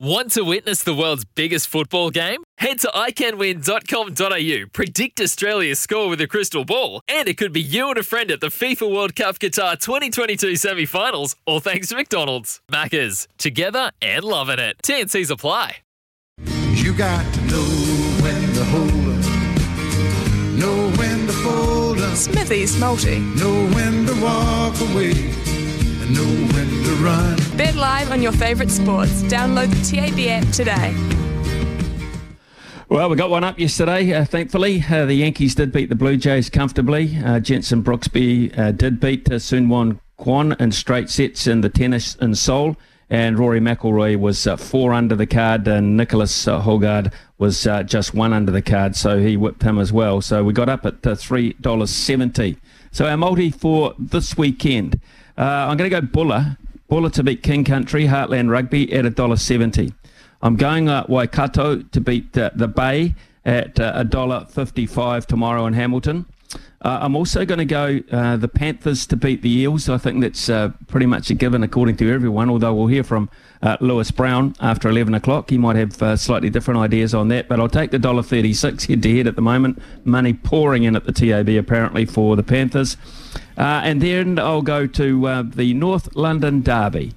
Want to witness the world's biggest football game? Head to iCanWin.com.au, predict Australia's score with a crystal ball, and it could be you and a friend at the FIFA World Cup Qatar 2022 semi finals, all thanks to McDonald's. Maccas, together and loving it. TNC's apply. You got to know when to hold up, know when to fold up, Smithy's Multi. know when to walk away, Bet live on your favourite sports. Download the TAB app today. Well, we got one up yesterday, uh, thankfully. Uh, the Yankees did beat the Blue Jays comfortably. Uh, Jenson Brooksby uh, did beat uh, Soonwoo Kwon in straight sets in the tennis in Seoul. And Rory McIlroy was uh, four under the card, and Nicholas uh, was uh, just one under the card, so he whipped him as well. So we got up at uh, $3.70. So our multi for this weekend, uh, I'm going to go Buller. Buller to beat King Country, Heartland Rugby at $1.70. I'm going uh, Waikato to beat uh, the Bay at a uh, $1.55 tomorrow in Hamilton. Uh, I'm also going to go uh, the Panthers to beat the Eels. I think that's uh, pretty much a given according to everyone, although we'll hear from uh, Lewis Brown after 11 o'clock. He might have uh, slightly different ideas on that, but I'll take the $1.36 head to head at the moment. Money pouring in at the TAB apparently for the Panthers. Uh, and then I'll go to the North London Derby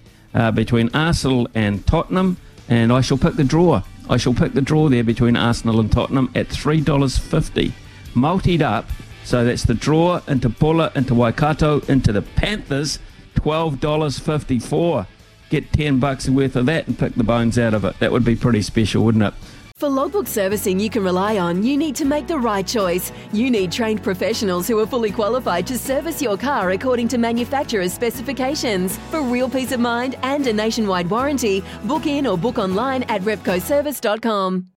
between Arsenal and Tottenham, and I shall pick the draw. I shall pick the draw there between Arsenal and Tottenham at $3.50. Multied up, so that's the draw into Buller, into Waikato, into the Panthers, $12.54. Get 10 bucks worth of that and pick the bones out of it. That would be pretty special, wouldn't it? For logbook servicing you can rely on, you need to make the right choice. You need trained professionals who are fully qualified to service your car according to manufacturer's specifications. For real peace of mind and a nationwide warranty, book in or book online at repcoservice.com.